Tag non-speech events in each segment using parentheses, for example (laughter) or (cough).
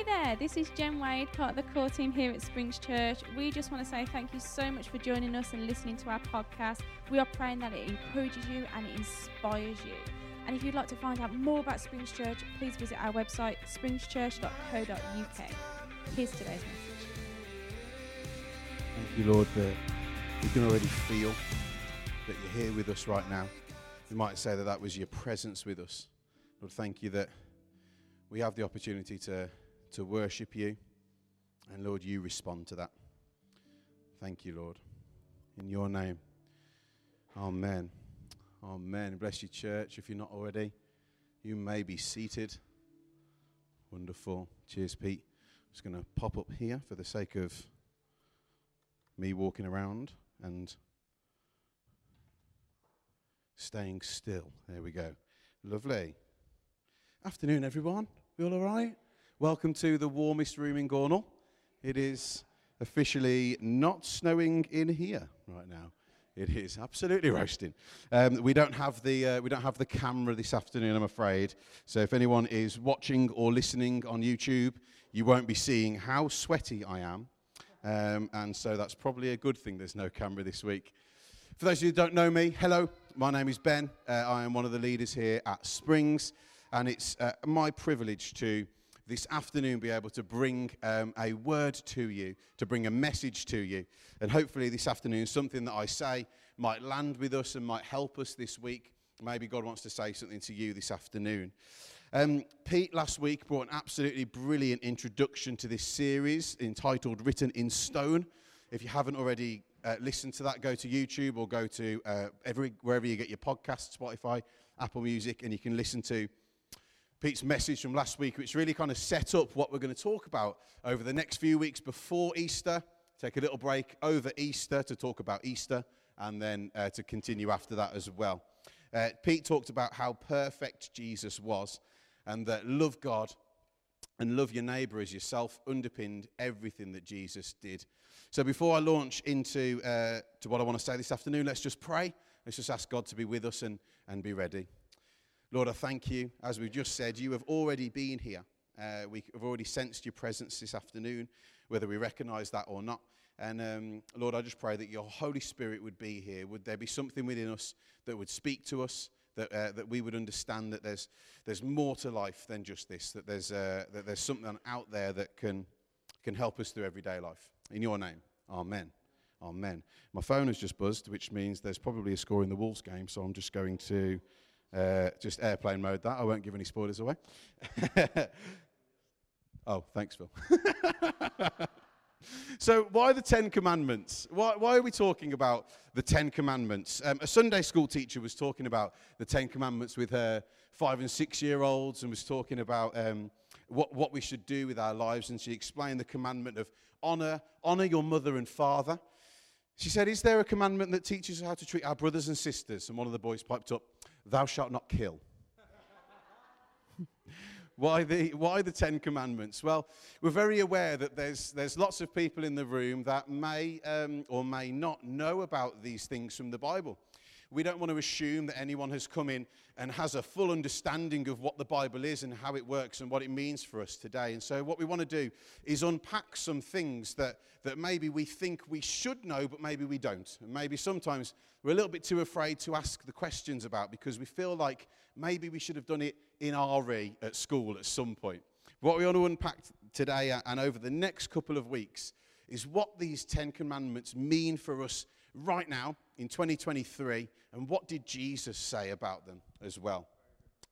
Hey there, this is Jen Wade, part of the core team here at Springs Church. We just want to say thank you so much for joining us and listening to our podcast. We are praying that it encourages you and it inspires you. And if you'd like to find out more about Springs Church, please visit our website, springschurch.co.uk. Here's today's message. Thank you, Lord, that we can already feel that you're here with us right now. We might say that that was your presence with us. Lord, thank you that we have the opportunity to, to worship you. And Lord, you respond to that. Thank you, Lord. In your name. Amen. Amen. Bless you, church. If you're not already, you may be seated. Wonderful. Cheers, Pete. I'm just going to pop up here for the sake of me walking around and staying still. There we go. Lovely. Afternoon, everyone. We all all right? Welcome to the warmest room in Gornal. It is officially not snowing in here right now. It is absolutely roasting. Um, we don't have the uh, we don't have the camera this afternoon, I'm afraid. So if anyone is watching or listening on YouTube, you won't be seeing how sweaty I am. Um, and so that's probably a good thing. There's no camera this week. For those of you who don't know me, hello. My name is Ben. Uh, I am one of the leaders here at Springs, and it's uh, my privilege to this afternoon be able to bring um, a word to you, to bring a message to you. And hopefully, this afternoon, something that I say might land with us and might help us this week. Maybe God wants to say something to you this afternoon. Um, Pete last week brought an absolutely brilliant introduction to this series entitled Written in Stone. If you haven't already uh, listened to that, go to YouTube or go to uh, every, wherever you get your podcasts, Spotify, Apple Music, and you can listen to Pete's message from last week, which really kind of set up what we're going to talk about over the next few weeks before Easter. Take a little break over Easter to talk about Easter, and then uh, to continue after that as well. Uh, Pete talked about how perfect Jesus was, and that love God and love your neighbor as yourself underpinned everything that Jesus did. So before I launch into uh, to what I want to say this afternoon, let's just pray. Let's just ask God to be with us and, and be ready. Lord, I thank you. As we've just said, you have already been here. Uh, we have already sensed your presence this afternoon, whether we recognize that or not. And um, Lord, I just pray that your Holy Spirit would be here. Would there be something within us that would speak to us, that, uh, that we would understand that there's, there's more to life than just this, that there's, uh, that there's something out there that can, can help us through everyday life. In your name, amen. Amen. My phone has just buzzed, which means there's probably a score in the Wolves game, so I'm just going to uh, just airplane mode that. I won't give any spoilers away. (laughs) oh, thanks, Phil. (laughs) so, why the Ten Commandments? Why, why, are we talking about the Ten Commandments? Um, a Sunday school teacher was talking about the Ten Commandments with her five and six year olds and was talking about um, what, what we should do with our lives. And she explained the commandment of honor, honor your mother and father. She said, Is there a commandment that teaches us how to treat our brothers and sisters? And one of the boys piped up, Thou shalt not kill. (laughs) why, the, why the Ten Commandments? Well, we're very aware that there's, there's lots of people in the room that may um, or may not know about these things from the Bible. We don't want to assume that anyone has come in and has a full understanding of what the Bible is and how it works and what it means for us today. And so, what we want to do is unpack some things that, that maybe we think we should know, but maybe we don't. And maybe sometimes we're a little bit too afraid to ask the questions about because we feel like maybe we should have done it in RE at school at some point. What we want to unpack today and over the next couple of weeks is what these Ten Commandments mean for us right now in 2023 and what did Jesus say about them as well.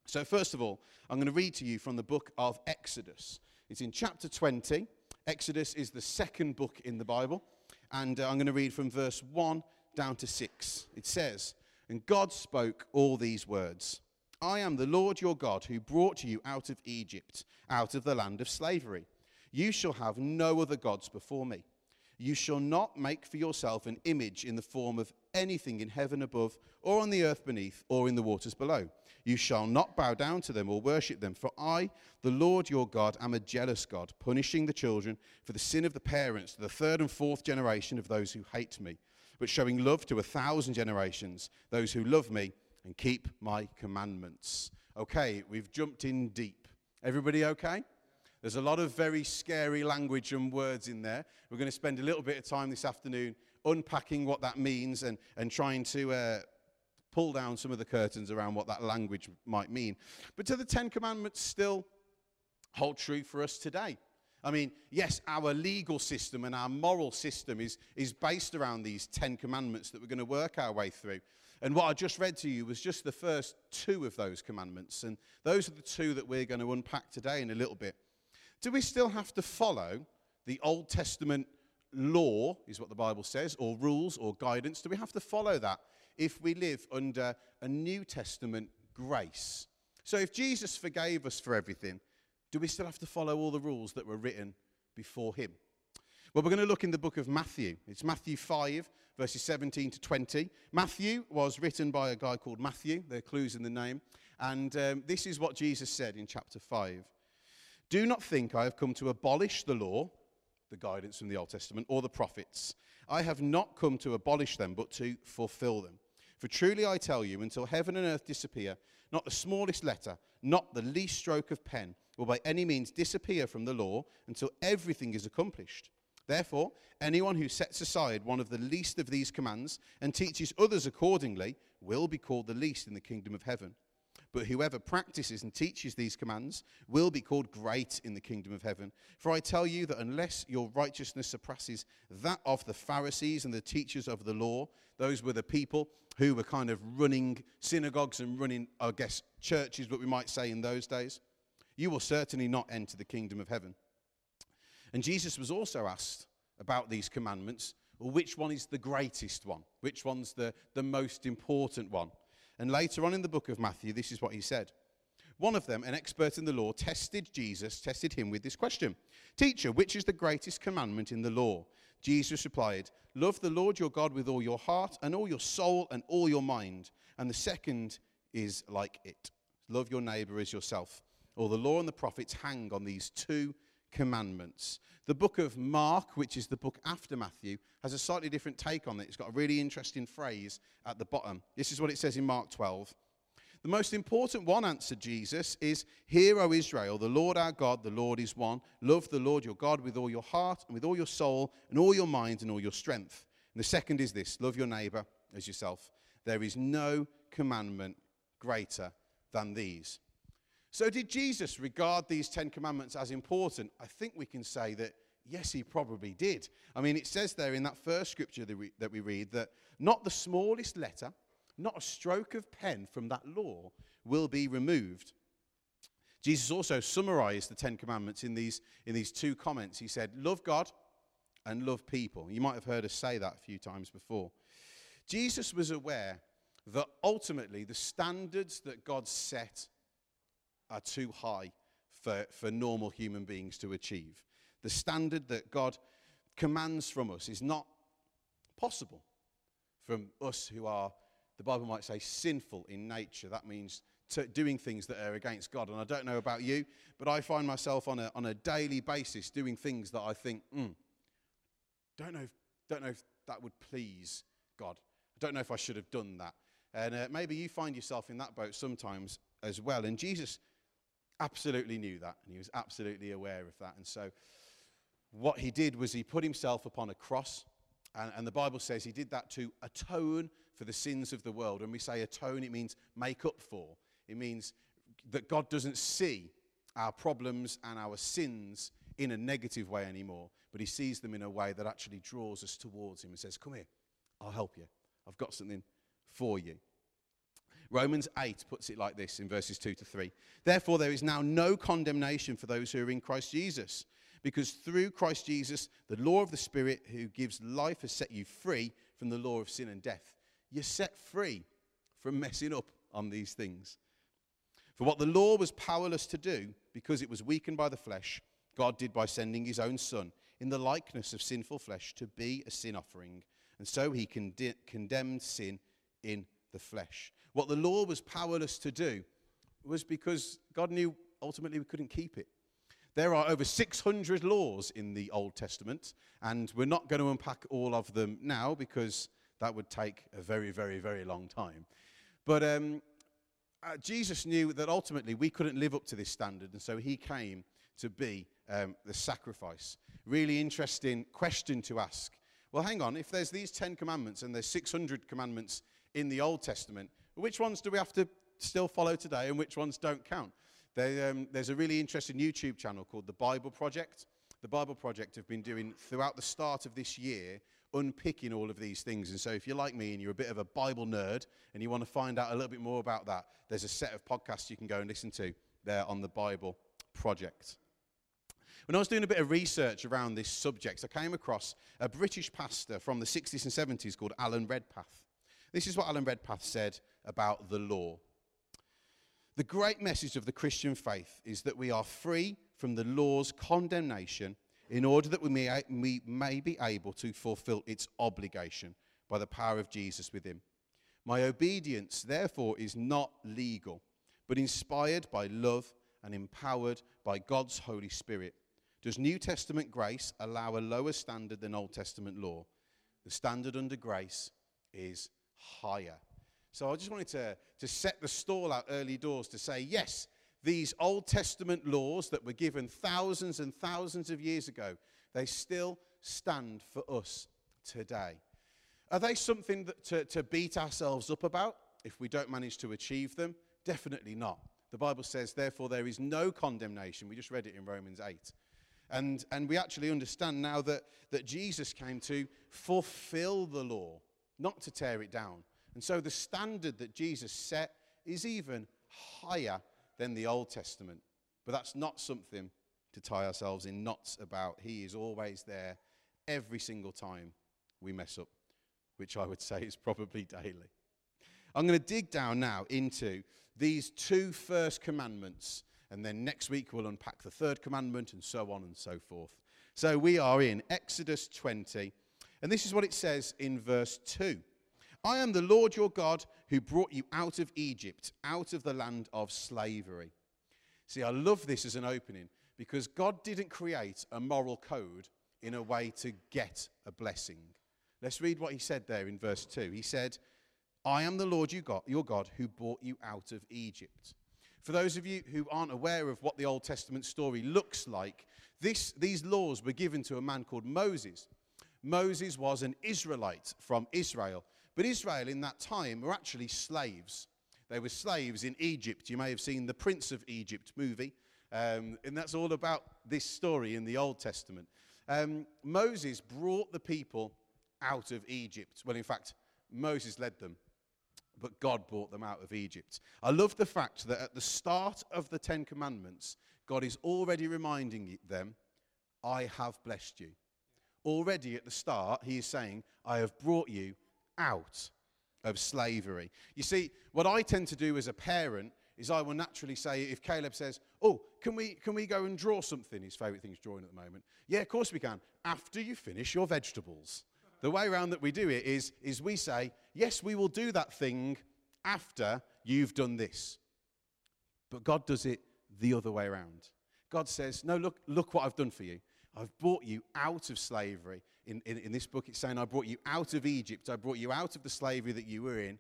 So, first of all, I'm going to read to you from the book of Exodus. It's in chapter 20. Exodus is the second book in the Bible, and uh, I'm going to read from verse 1 down to 6. It says, And God spoke all these words I am the Lord your God who brought you out of Egypt, out of the land of slavery. You shall have no other gods before me. You shall not make for yourself an image in the form of anything in heaven above, or on the earth beneath, or in the waters below. You shall not bow down to them or worship them, for I, the Lord your God, am a jealous God, punishing the children for the sin of the parents to the third and fourth generation of those who hate me, but showing love to a thousand generations, those who love me and keep my commandments. Okay, we've jumped in deep. Everybody okay? There's a lot of very scary language and words in there. We're going to spend a little bit of time this afternoon unpacking what that means and, and trying to uh, pull down some of the curtains around what that language might mean. But do the Ten Commandments still hold true for us today? I mean, yes, our legal system and our moral system is, is based around these Ten Commandments that we're going to work our way through. And what I just read to you was just the first two of those commandments. And those are the two that we're going to unpack today in a little bit. Do we still have to follow the Old Testament law, is what the Bible says, or rules or guidance? Do we have to follow that if we live under a New Testament grace? So if Jesus forgave us for everything, do we still have to follow all the rules that were written before him? Well, we're going to look in the book of Matthew. It's Matthew 5, verses 17 to 20. Matthew was written by a guy called Matthew. There are clues in the name. And um, this is what Jesus said in chapter 5 Do not think I have come to abolish the law, the guidance from the Old Testament, or the prophets. I have not come to abolish them, but to fulfill them. For truly I tell you, until heaven and earth disappear, not the smallest letter, not the least stroke of pen, will by any means disappear from the law until everything is accomplished. Therefore, anyone who sets aside one of the least of these commands and teaches others accordingly will be called the least in the kingdom of heaven. But whoever practices and teaches these commands will be called great in the kingdom of heaven. For I tell you that unless your righteousness surpasses that of the Pharisees and the teachers of the law, those were the people who were kind of running synagogues and running, I guess, churches, what we might say in those days, you will certainly not enter the kingdom of heaven. And Jesus was also asked about these commandments, which one is the greatest one? Which one's the, the most important one? And later on in the book of Matthew, this is what he said. One of them, an expert in the law, tested Jesus, tested him with this question Teacher, which is the greatest commandment in the law? Jesus replied, Love the Lord your God with all your heart and all your soul and all your mind. And the second is like it love your neighbor as yourself. All the law and the prophets hang on these two commandments. The book of Mark, which is the book after Matthew, has a slightly different take on it. It's got a really interesting phrase at the bottom. This is what it says in Mark 12. The most important one, answered Jesus, is Hear, O Israel, the Lord our God, the Lord is one. Love the Lord your God with all your heart and with all your soul and all your mind and all your strength. And the second is this love your neighbor as yourself. There is no commandment greater than these. So, did Jesus regard these Ten Commandments as important? I think we can say that yes, he probably did. I mean, it says there in that first scripture that we, that we read that not the smallest letter, not a stroke of pen from that law will be removed. Jesus also summarized the Ten Commandments in these, in these two comments. He said, Love God and love people. You might have heard us say that a few times before. Jesus was aware that ultimately the standards that God set are too high for, for normal human beings to achieve. The standard that God commands from us is not possible from us who are, the Bible might say, sinful in nature. That means doing things that are against God. And I don't know about you, but I find myself on a, on a daily basis doing things that I think, mm, don't, know if, don't know if that would please God. I don't know if I should have done that. And uh, maybe you find yourself in that boat sometimes as well. And Jesus absolutely knew that, and he was absolutely aware of that. And so, what he did was he put himself upon a cross, and, and, the Bible says he did that to atone for the sins of the world. When we say atone, it means make up for. It means that God doesn't see our problems and our sins in a negative way anymore, but he sees them in a way that actually draws us towards him and says, Come here, I'll help you. I've got something for you. Romans 8 puts it like this in verses 2 to 3. Therefore, there is now no condemnation for those who are in Christ Jesus, because through Christ Jesus, the law of the Spirit who gives life has set you free from the law of sin and death. You're set free from messing up on these things. For what the law was powerless to do, because it was weakened by the flesh, God did by sending his own Son in the likeness of sinful flesh to be a sin offering. And so he conde- condemned sin in the flesh. What the law was powerless to do was because God knew ultimately we couldn't keep it. There are over 600 laws in the Old Testament, and we're not going to unpack all of them now because that would take a very, very, very long time. But um, uh, Jesus knew that ultimately we couldn't live up to this standard, and so he came to be um, the sacrifice. Really interesting question to ask. Well, hang on, if there's these 10 commandments and there's 600 commandments in the Old Testament, which ones do we have to still follow today and which ones don't count? They, um, there's a really interesting YouTube channel called The Bible Project. The Bible Project have been doing throughout the start of this year unpicking all of these things. And so, if you're like me and you're a bit of a Bible nerd and you want to find out a little bit more about that, there's a set of podcasts you can go and listen to there on the Bible Project. When I was doing a bit of research around this subject, I came across a British pastor from the 60s and 70s called Alan Redpath. This is what Alan Redpath said about the law. The great message of the Christian faith is that we are free from the law's condemnation in order that we may, we may be able to fulfill its obligation by the power of Jesus within. My obedience, therefore, is not legal, but inspired by love and empowered by God's Holy Spirit. Does New Testament grace allow a lower standard than Old Testament law? The standard under grace is higher. So I just wanted to, to set the stall out early doors to say, yes, these Old Testament laws that were given thousands and thousands of years ago, they still stand for us today. Are they something that, to, to beat ourselves up about if we don't manage to achieve them? Definitely not. The Bible says, therefore, there is no condemnation. We just read it in Romans 8. And, and we actually understand now that, that Jesus came to fulfill the law, not to tear it down. And so the standard that Jesus set is even higher than the Old Testament. But that's not something to tie ourselves in knots about. He is always there every single time we mess up, which I would (laughs) say is probably daily. I'm going to dig down now into these two first commandments, and then next week we'll unpack the third commandment and so on and so forth. So we are in Exodus 20, and this is what it says in verse 2. I am the Lord your God who brought you out of Egypt, out of the land of slavery. See, I love this as an opening because God didn't create a moral code in a way to get a blessing. Let's read what he said there in verse 2. He said, I am the Lord you got, your God who brought you out of Egypt. For those of you who aren't aware of what the Old Testament story looks like, this, these laws were given to a man called Moses. Moses was an Israelite from Israel but Israel in that time were actually slaves. They were slaves in Egypt. You may have seen the Prince of Egypt movie, um, and that's all about this story in the Old Testament. Um, Moses brought the people out of Egypt. Well, in fact, Moses led them, but God brought them out of Egypt. I love the fact that at the start of the Ten Commandments, God is already reminding them, I have blessed you. Already at the start, he is saying, I have brought you out of slavery. You see, what I tend to do as a parent is I will naturally say, if Caleb says, Oh, can we, can we go and draw something? His favourite thing is drawing at the moment. Yeah, of course we can. After you finish your vegetables. The way around that we do it is, is we say, Yes, we will do that thing after you've done this. But God does it the other way around. God says, No, look, look what I've done for you. I've brought you out of slavery. In, in, in, this book, it's saying, I brought you out of Egypt. I brought you out of the slavery that you were in.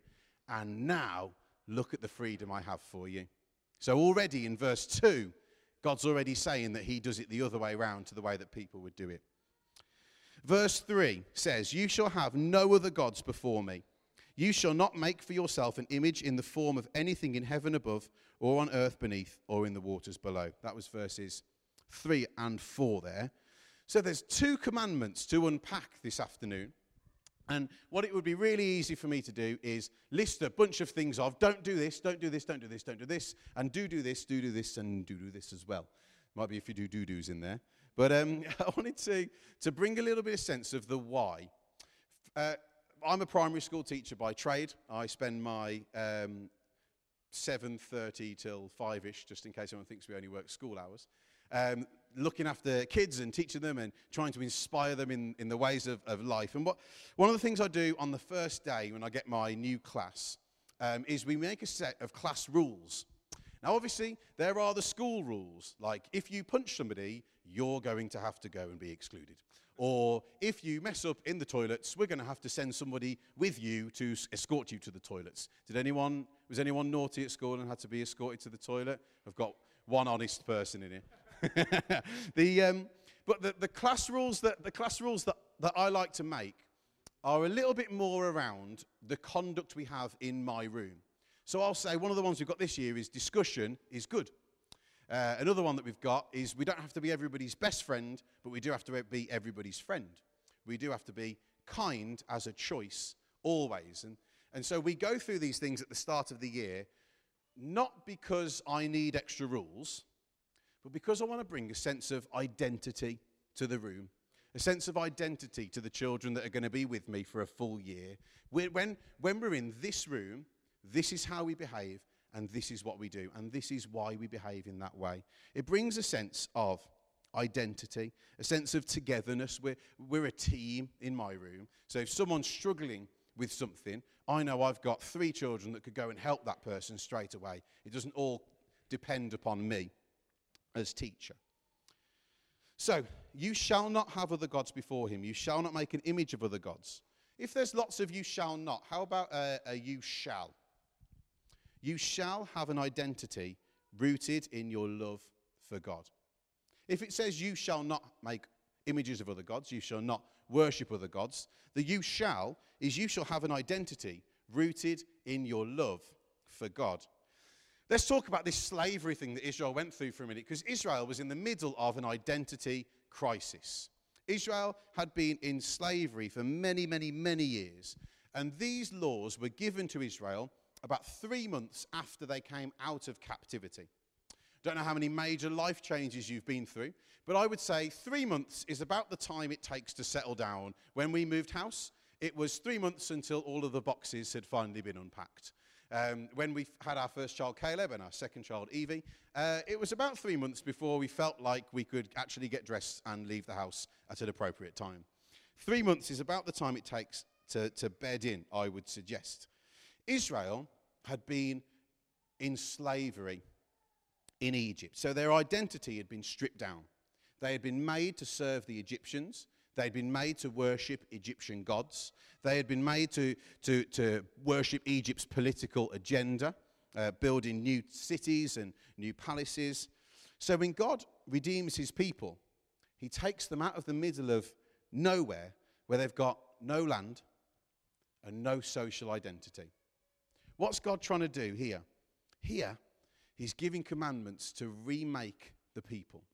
And now, look at the freedom I have for you. So, already in verse 2, God's already saying that He does it the other way around to the way that people would do it. Verse 3 says, You shall have no other gods before me. You shall not make for yourself an image in the form of anything in heaven above, or on earth beneath, or in the waters below. That was verses 3 and 4 there. So there's two commandments to unpack this afternoon. And what it would be really easy for me to do is list a bunch of things of don't do this, don't do this, don't do this, don't do this, and do do this, do do this, and do do this as well. Might be if you do do do's in there. But um, (laughs) I wanted to, to bring a little bit of sense of the why. Uh, I'm a primary school teacher by trade. I spend my um, 7.30 till 5ish, just in case anyone thinks we only work school hours um, looking after kids and teaching them and trying to inspire them in, in the ways of, of life. And what, one of the things I do on the first day when I get my new class um, is we make a set of class rules. Now, obviously, there are the school rules, like if you punch somebody, you're going to have to go and be excluded. Or if you mess up in the toilets, we're going to have to send somebody with you to escort you to the toilets. Did anyone, was anyone naughty at school and had to be escorted to the toilet? I've got one honest person in here. (laughs) the, um, but the, the class rules, that, the class rules that, that I like to make are a little bit more around the conduct we have in my room. So I'll say one of the ones we've got this year is discussion is good. Uh, another one that we've got is we don't have to be everybody's best friend, but we do have to be everybody's friend. We do have to be kind as a choice always. And, and so we go through these things at the start of the year, not because I need extra rules, but because I want to bring a sense of identity to the room, a sense of identity to the children that are going to be with me for a full year. We're, when, when we're in this room, this is how we behave, and this is what we do, and this is why we behave in that way. It brings a sense of identity, a sense of togetherness. We're, we're a team in my room. So if someone's struggling with something, I know I've got three children that could go and help that person straight away. It doesn't all depend upon me as teacher. So, you shall not have other gods before him. You shall not make an image of other gods. If there's lots of you shall not, how about a, a you shall? You shall have an identity rooted in your love for God. If it says you shall not make images of other gods, you shall not worship other gods, the you shall is you shall have an identity rooted in your love for God. Let's talk about this slavery thing that Israel went through for a minute, because Israel was in the middle of an identity crisis. Israel had been in slavery for many, many, many years, and these laws were given to Israel about three months after they came out of captivity. Don't know how many major life changes you've been through, but I would say three months is about the time it takes to settle down. When we moved house, it was three months until all of the boxes had finally been unpacked. Um, when we had our first child, Caleb, and our second child, Evie, uh, it was about three months before we felt like we could actually get dressed and leave the house at an appropriate time. Three months is about the time it takes to, to bed in, I would suggest. Israel had been in slavery in Egypt, so their identity had been stripped down. They had been made to serve the Egyptians. They'd been made to worship Egyptian gods. They had been made to, to, to worship Egypt's political agenda, uh, building new cities and new palaces. So when God redeems his people, he takes them out of the middle of nowhere where they've got no land and no social identity. What's God trying to do here? Here, he's giving commandments to remake the people.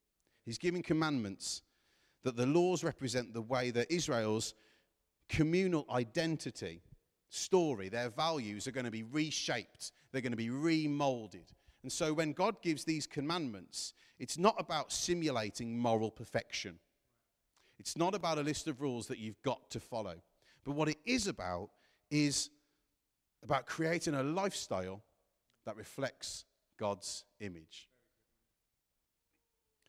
He's giving commandments that the laws represent the way that Israel's communal identity, story, their values are going to be reshaped, they're going to be remolded. And so when God gives these commandments, it's not about simulating moral perfection. It's not about a list of rules that you've got to follow. But what it is about is about creating a lifestyle that reflects God's image.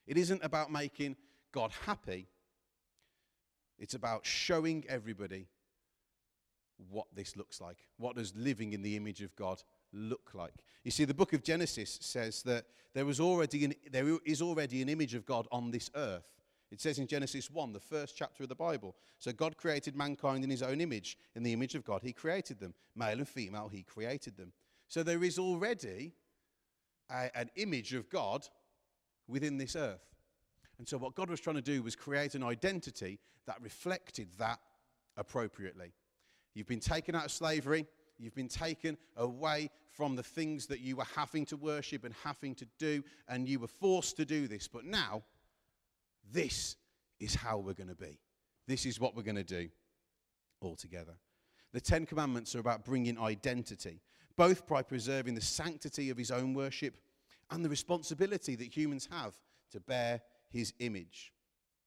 It isn't about making God happy, it's about showing everybody what this looks like. What does living in the image of God look like? You see, the book of Genesis says that there, was already an, there is already an image of God on this earth. It says in Genesis 1, the first chapter of the Bible. So God created mankind in his own image. In the image of God, he created them. Male and female, he created them. So there is already a, an image of God within this earth. And so, what God was trying to do was create an identity that reflected that appropriately. You've been taken out of slavery, you've been taken away from the things that you were having to worship and having to do, and you were forced to do this. But now, this is how we're going to be. This is what we're going to do altogether. The Ten Commandments are about bringing identity, both by preserving the sanctity of his own worship and the responsibility that humans have to bear his image.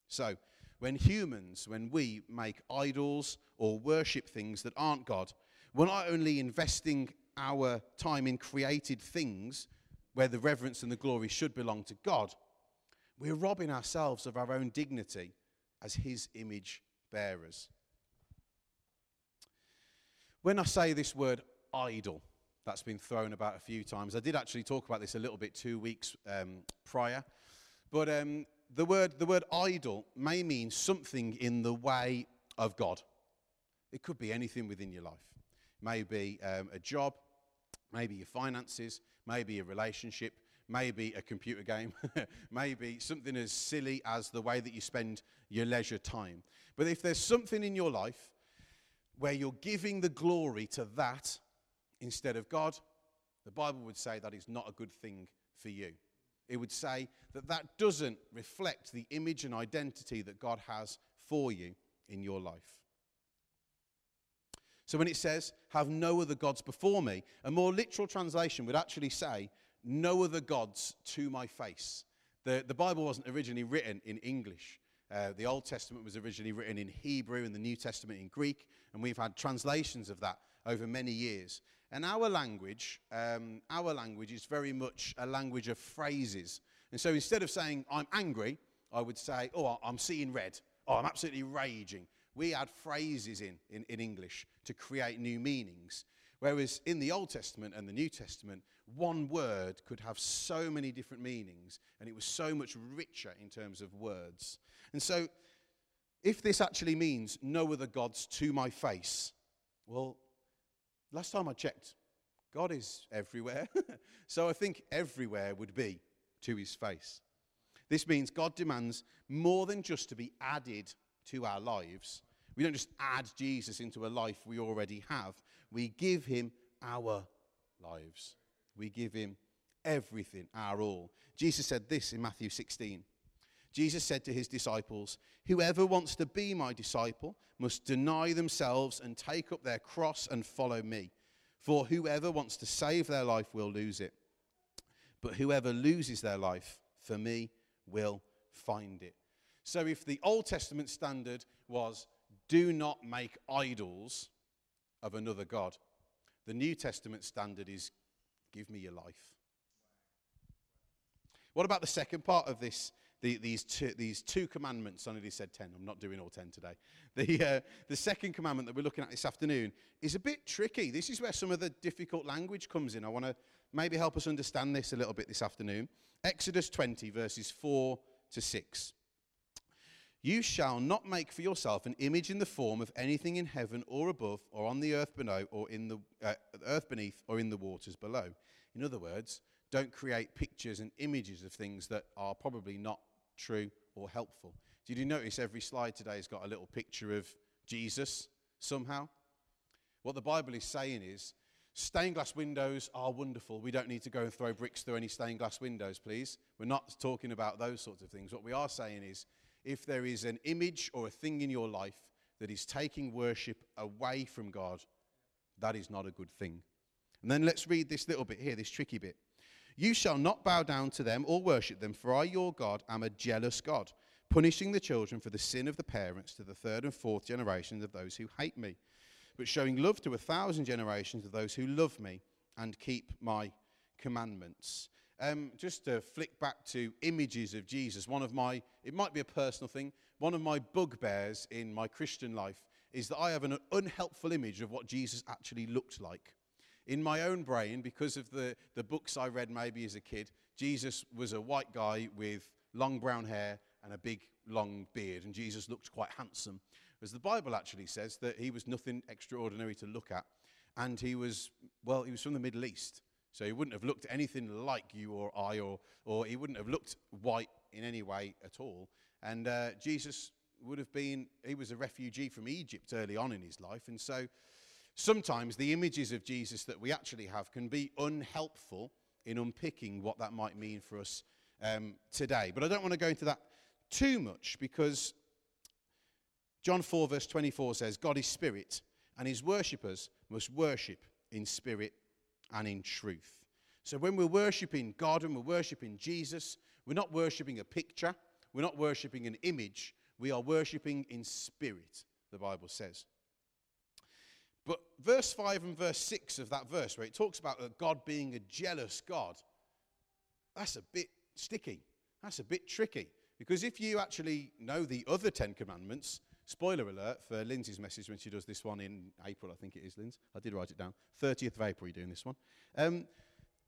So, when humans, when we make idols or worship things that aren't God, we're not only investing our time in created things where the reverence and the glory should belong to God, we're robbing ourselves of our own dignity as his image bearers. When I say this word idol, that's been thrown about a few times. I did actually talk about this a little bit two weeks um, prior. But um, the, word, the word idol may mean something in the way of God. It could be anything within your life. Maybe um, a job, maybe your finances, maybe a relationship, maybe a computer game, (laughs) maybe something as silly as the way that you spend your leisure time. But if there's something in your life where you're giving the glory to that instead of God, the Bible would say that is not a good thing for you. It would say that that doesn't reflect the image and identity that God has for you in your life. So when it says, have no other gods before me, a more literal translation would actually say, no other gods to my face. The, the Bible wasn't originally written in English. Uh, the Old Testament was originally written in Hebrew and the New Testament in Greek, and we've had translations of that over many years. And our language, um, our language is very much a language of phrases. And so instead of saying, I'm angry, I would say, oh, I'm seeing red. Oh, I'm absolutely raging we add phrases in, in, in English to create new meanings. Whereas in the Old Testament and the New Testament, one word could have so many different meanings, and it was so much richer in terms of words. And so, if this actually means no other gods to my face, well, last time I checked, God is everywhere. (laughs) so I think everywhere would be to his face. This means God demands more than just to be added to our lives, we don't just add Jesus into a life we already have, we give him our lives. We give him everything, our all. Jesus said this in Matthew 16. Jesus said to his disciples, Whoever wants to be my disciple must deny themselves and take up their cross and follow me. For whoever wants to save their life will lose it. But whoever loses their life for me will find it. So if the Old Testament standard was do not make idols of another God. The New Testament standard is give me your life. What about the second part of this? The, these, two, these two commandments, I nearly said 10, I'm not doing all 10 today. The, uh, the second commandment that we're looking at this afternoon is a bit tricky. This is where some of the difficult language comes in. I want to maybe help us understand this a little bit this afternoon. Exodus 20, verses 4 to 6. You shall not make for yourself an image in the form of anything in heaven or above, or on the earth below, or in the uh, earth beneath, or in the waters below. In other words, don't create pictures and images of things that are probably not true or helpful. Did you notice every slide today has got a little picture of Jesus somehow? What the Bible is saying is stained glass windows are wonderful. We don't need to go and throw bricks through any stained glass windows, please. We're not talking about those sorts of things. What we are saying is if there is an image or a thing in your life that is taking worship away from God, that is not a good thing. And then let's read this little bit here, this tricky bit. You shall not bow down to them or worship them, for I, your God, am a jealous God, punishing the children for the sin of the parents to the third and fourth generations of those who hate me, but showing love to a thousand generations of those who love me and keep my commandments. Um, just to flick back to images of Jesus, one of my, it might be a personal thing, one of my bugbears in my Christian life is that I have an unhelpful image of what Jesus actually looked like. In my own brain, because of the, the books I read maybe as a kid, Jesus was a white guy with long brown hair and a big long beard, and Jesus looked quite handsome. As the Bible actually says that he was nothing extraordinary to look at, and he was, well, he was from the Middle East. So he wouldn't have looked anything like you or I, or, or he wouldn't have looked white in any way at all. And uh, Jesus would have been, he was a refugee from Egypt early on in his life. And so sometimes the images of Jesus that we actually have can be unhelpful in unpicking what that might mean for us um, today. But I don't want to go into that too much because John 4, verse 24 says, God is spirit, and his worshippers must worship in spirit and in truth. So when we're worshiping God and we're worshiping Jesus, we're not worshiping a picture, we're not worshiping an image, we are worshiping in spirit, the Bible says. But verse 5 and verse 6 of that verse, where it talks about God being a jealous God, that's a bit sticky. That's a bit tricky. Because if you actually know the other Ten Commandments, Spoiler alert for Lindsay's message when she does this one in April, I think it is, Lindsay. I did write it down. 30th of April, you're doing this one. Um,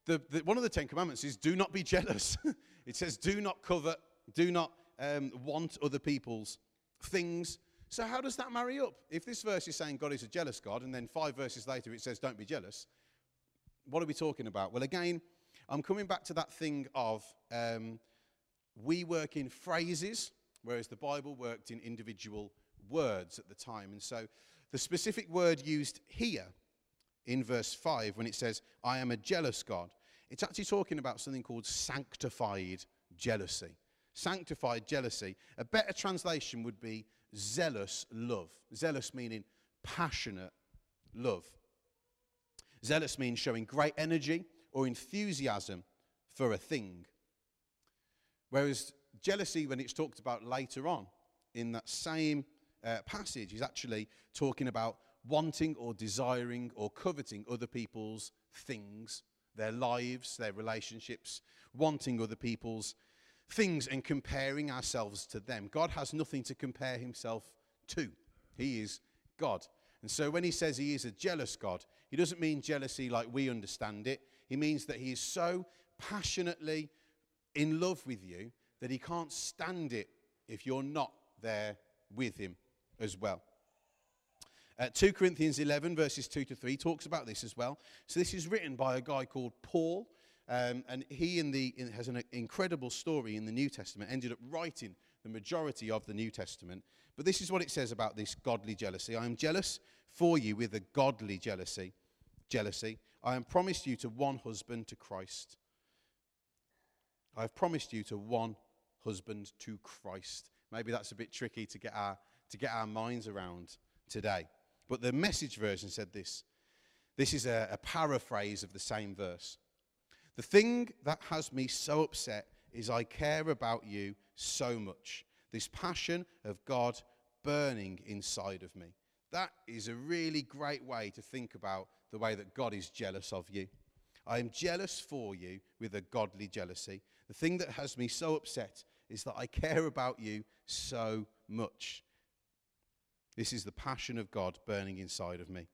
the, the, one of the Ten Commandments is do not be jealous. (laughs) it says, do not covet, do not um, want other people's things. So, how does that marry up? If this verse is saying God is a jealous God, and then five verses later it says, don't be jealous, what are we talking about? Well, again, I'm coming back to that thing of um, we work in phrases, whereas the Bible worked in individual words at the time. And so the specific word used here in verse 5 when it says, I am a jealous God, it's actually talking about something called sanctified jealousy. Sanctified jealousy. A better translation would be zealous love. Zealous meaning passionate love. Zealous means showing great energy or enthusiasm for a thing. Whereas jealousy, when it's talked about later on in that same uh, passage, is actually talking about wanting or desiring or coveting other people's things, their lives, their relationships, wanting other people's things and comparing ourselves to them. God has nothing to compare himself to. He is God. And so when he says he is a jealous God, he doesn't mean jealousy like we understand it. He means that he is so passionately in love with you that he can't stand it if you're not there with him as well. Uh, 2 Corinthians 11, verses 2 to 3, talks about this as well. So, this is written by a guy called Paul, um, and he in the, in, has an incredible story in the New Testament, ended up writing the majority of the New Testament. But this is what it says about this godly jealousy I am jealous for you with a godly jealousy. Jealousy. I am promised you to one husband to Christ. I have promised you to one husband to Christ. Maybe that's a bit tricky to get our, to get our minds around today. But the message version said this. This is a, a paraphrase of the same verse. The thing that has me so upset is I care about you so much. This passion of God burning inside of me. That is a really great way to think about the way that God is jealous of you. I am jealous for you with a godly jealousy. The thing that has me so upset is that I care about you so much. This is the passion of God burning inside of me.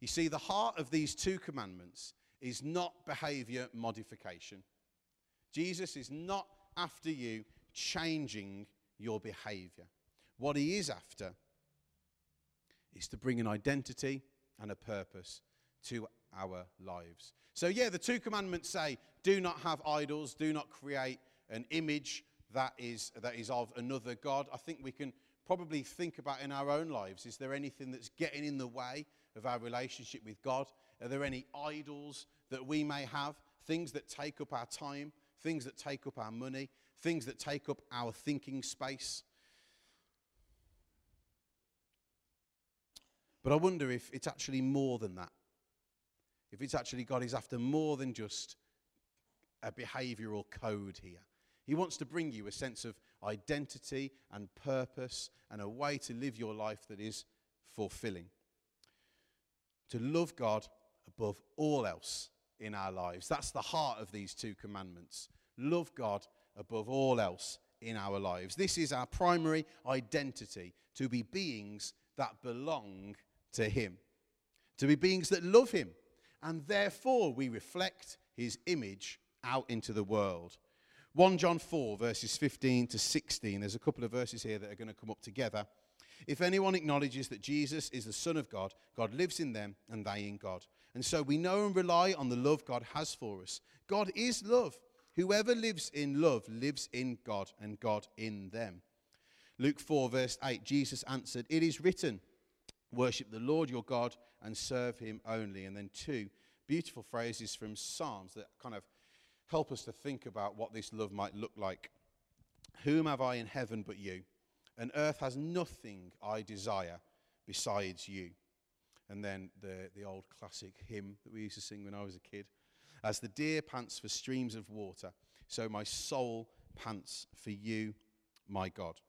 You see, the heart of these two commandments is not behavior modification. Jesus is not after you changing your behavior. What he is after is to bring an identity and a purpose to our lives. So, yeah, the two commandments say do not have idols, do not create an image that is, that is of another God. I think we can probably think about in our own lives is there anything that's getting in the way of our relationship with God? Are there any idols that we may have? Things that take up our time, things that take up our money, things that take up our thinking space? But I wonder if it's actually more than that. If it's actually God is after more than just a behavioral code here. He wants to bring you a sense of identity and purpose and a way to live your life that is fulfilling. To love God above all else in our lives. That's the heart of these two commandments. Love God above all else in our lives. This is our primary identity to be beings that belong to Him, to be beings that love Him, and therefore we reflect His image out into the world. 1 John 4, verses 15 to 16. There's a couple of verses here that are going to come up together. If anyone acknowledges that Jesus is the Son of God, God lives in them and they in God. And so we know and rely on the love God has for us. God is love. Whoever lives in love lives in God and God in them. Luke 4, verse 8, Jesus answered, It is written, Worship the Lord your God and serve him only. And then two beautiful phrases from Psalms that kind of help us to think about what this love might look like. Whom have I in heaven but you? And earth has nothing I desire besides you. And then the, the old classic hymn that we used to sing when I was a kid. As the deer pants for streams of water, so my soul pants for you, my God.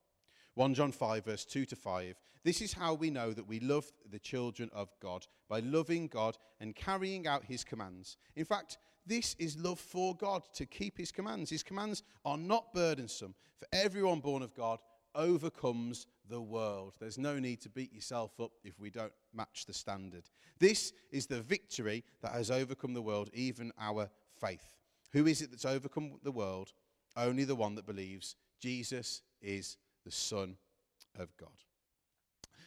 1 John 5, verse 2 to 5. This is how we know that we love the children of God, by loving God and carrying out his commands. In fact, this is love for God, to keep his commands. His commands are not burdensome, for everyone born of God overcomes the world. There's no need to beat yourself up if we don't match the standard. This is the victory that has overcome the world, even our faith. Who is it that's overcome the world? Only the one that believes Jesus is the Son of God.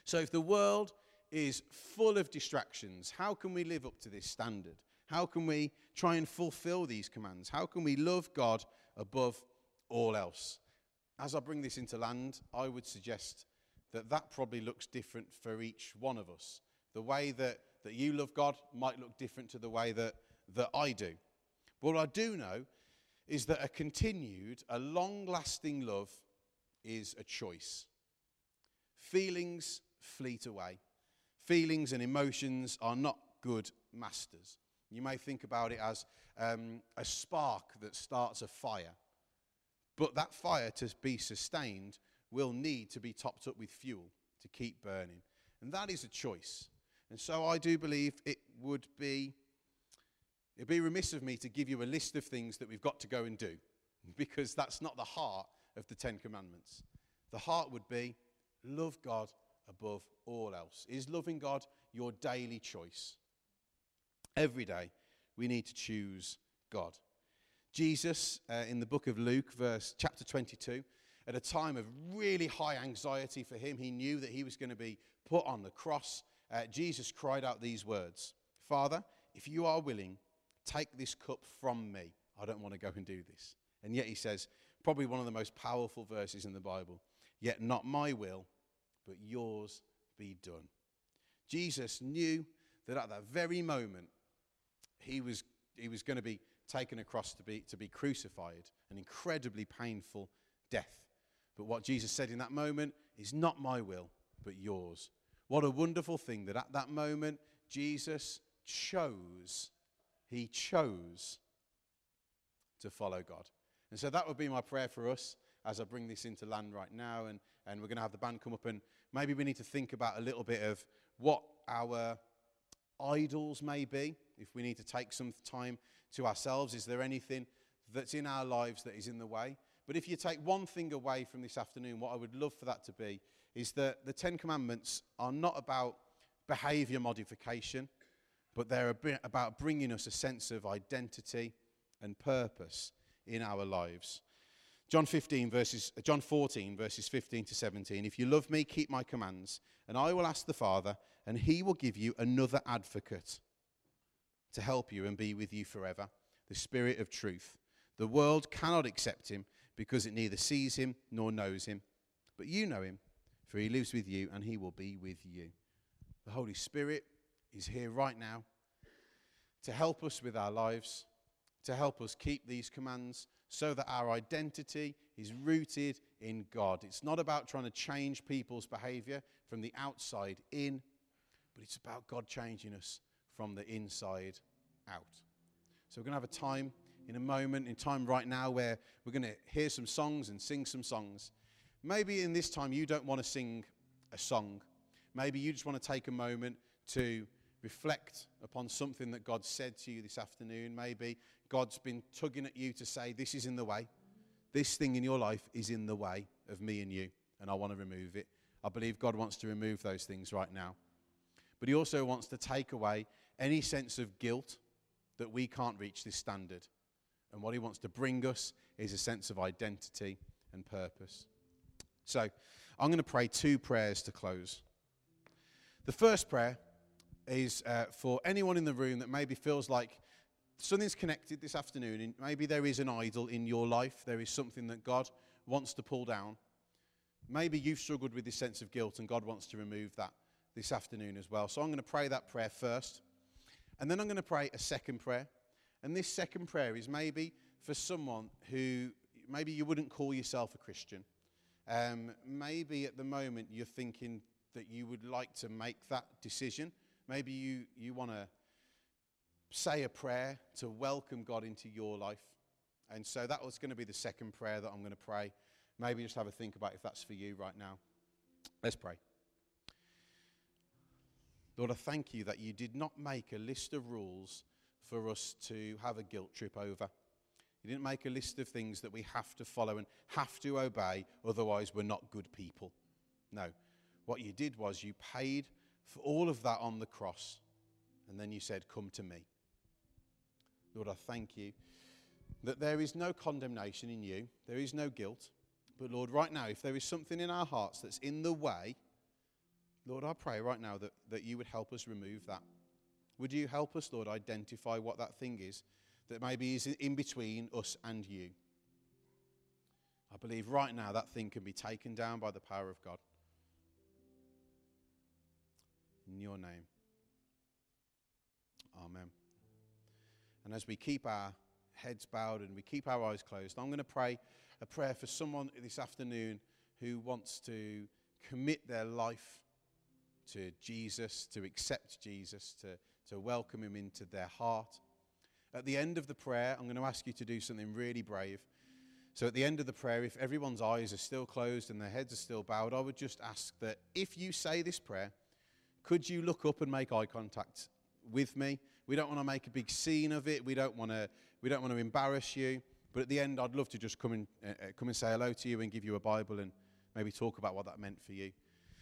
So if the world is full of distractions, how can we live up to this standard? How can we try and fulfill these commands? How can we love God above all else? As I bring this into land, I would suggest that that probably looks different for each one of us. The way that, that you love God might look different to the way that, that I do. But what I do know is that a continued, a long lasting love is a choice. Feelings fleet away. Feelings and emotions are not good masters. You may think about it as um, a spark that starts a fire. But that fire, to be sustained, will need to be topped up with fuel to keep burning. And that is a choice. And so I do believe it would be it'd be remiss of me to give you a list of things that we've got to go and do (laughs) because that's not the heart of the 10 commandments. The heart would be love God above all else. Is loving God your daily choice? Every day we need to choose God. Jesus uh, in the book of Luke verse chapter 22 at a time of really high anxiety for him. He knew that he was going to be put on the cross. Uh, Jesus cried out these words Father, if you are willing, take this cup from me. I don't want to go and do this. And yet he says, probably one of the most powerful verses in the Bible, yet not my will, but yours be done. Jesus knew that at that very moment, he was, he was going to be taken across to be, to be crucified, an incredibly painful death. But what Jesus said in that moment is not my will, but yours. What a wonderful thing that at that moment, Jesus chose, he chose to follow God. And so that would be my prayer for us as I bring this into land right now. And, and we're going to have the band come up, and maybe we need to think about a little bit of what our idols maybe. If we need to take some time to ourselves, is there anything that's in our lives that is in the way? But if you take one thing away from this afternoon, what I would love for that to be is that the Ten Commandments are not about behavior modification, but they're about bringing us a sense of identity and purpose in our lives. John 15 verses John 14 verses 15 to 17 If you love me keep my commands and I will ask the Father and he will give you another advocate to help you and be with you forever the spirit of truth the world cannot accept him because it neither sees him nor knows him. But you know him, for he lives with you and he will be with you. The Holy Spirit is here right now to help us with our lives, to help us keep these commands so that our identity is rooted in God. It's not about trying to change people's behavior from the outside in, but it's about God changing us from the inside out. So we're going to have a time in a moment, in time right now, where we're going to hear some songs and sing some songs. Maybe in this time you don't want to sing a song. Maybe you just want to take a moment to reflect upon something that God said to you this afternoon. Maybe God's been tugging at you to say, This is in the way. This thing in your life is in the way of me and you, and I want to remove it. I believe God wants to remove those things right now. But He also wants to take away any sense of guilt that we can't reach this standard. And what he wants to bring us is a sense of identity and purpose. So I'm going to pray two prayers to close. The first prayer is uh, for anyone in the room that maybe feels like something's connected this afternoon. And maybe there is an idol in your life, there is something that God wants to pull down. Maybe you've struggled with this sense of guilt and God wants to remove that this afternoon as well. So I'm going to pray that prayer first. And then I'm going to pray a second prayer. And this second prayer is maybe for someone who maybe you wouldn't call yourself a Christian. Um, maybe at the moment you're thinking that you would like to make that decision. Maybe you, you want to say a prayer to welcome God into your life. And so that was going to be the second prayer that I'm going to pray. Maybe just have a think about if that's for you right now. Let's pray. Lord, I thank you that you did not make a list of rules for us to have a guilt trip over. You didn't make a list of things that we have to follow and have to obey, otherwise, we're not good people. No. What you did was you paid for all of that on the cross, and then you said, Come to me. Lord, I thank you that there is no condemnation in you, there is no guilt. But Lord, right now, if there is something in our hearts that's in the way, Lord, I pray right now that, that you would help us remove that. Would you help us, Lord, identify what that thing is that maybe is in between us and you? I believe right now that thing can be taken down by the power of God. In your name. Amen. And as we keep our heads bowed and we keep our eyes closed, I'm going to pray a prayer for someone this afternoon who wants to commit their life to Jesus, to accept Jesus, to, to welcome him into their heart. At the end of the prayer, I'm going to ask you to do something really brave. So, at the end of the prayer, if everyone's eyes are still closed and their heads are still bowed, I would just ask that if you say this prayer, could you look up and make eye contact with me? We don't want to make a big scene of it. We don't want to. We don't want to embarrass you. But at the end, I'd love to just come and uh, uh come and say hello to you and give you a Bible and maybe talk about what that meant for you.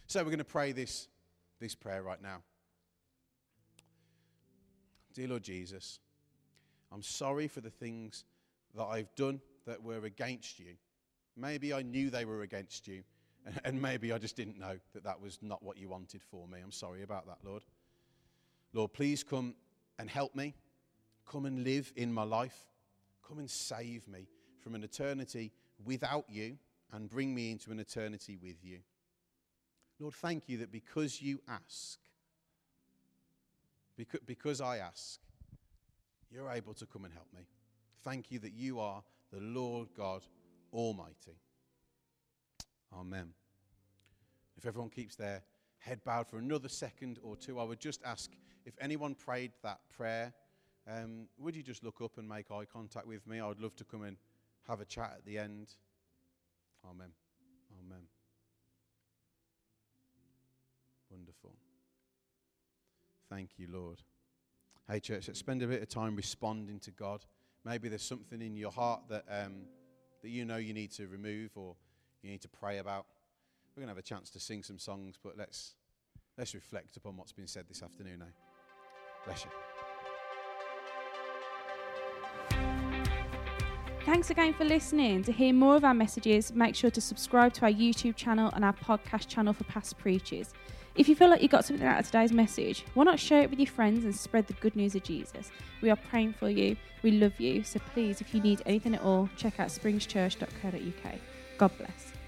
So we're going to pray this this prayer right now. Dear Lord Jesus, I'm sorry for the things that I've done that were against you. Maybe I knew they were against you, (laughs) and maybe I just didn't know that that was not what you wanted for me. I'm sorry about that, Lord. Lord, please come and help me. Come and live in my life. Come and save me from an eternity without you and bring me into an eternity with you. Lord, thank you that because you ask, because I ask, you're able to come and help me. Thank you that you are the Lord God Almighty. Amen. If everyone keeps their head bowed for another second or two, I would just ask if anyone prayed that prayer, um, would you just look up and make eye contact with me? I would love to come and have a chat at the end. Amen. Amen. Wonderful. Thank you, Lord. Hey, church, let's spend a bit of time responding to God. Maybe there's something in your heart that, um, that you know you need to remove or you need to pray about. We're going to have a chance to sing some songs, but let's, let's reflect upon what's been said this afternoon now. Bless you. Thanks again for listening. To hear more of our messages, make sure to subscribe to our YouTube channel and our podcast channel for past preachers. If you feel like you got something out of today's message, why not share it with your friends and spread the good news of Jesus? We are praying for you. We love you. So please, if you need anything at all, check out springschurch.co.uk. God bless.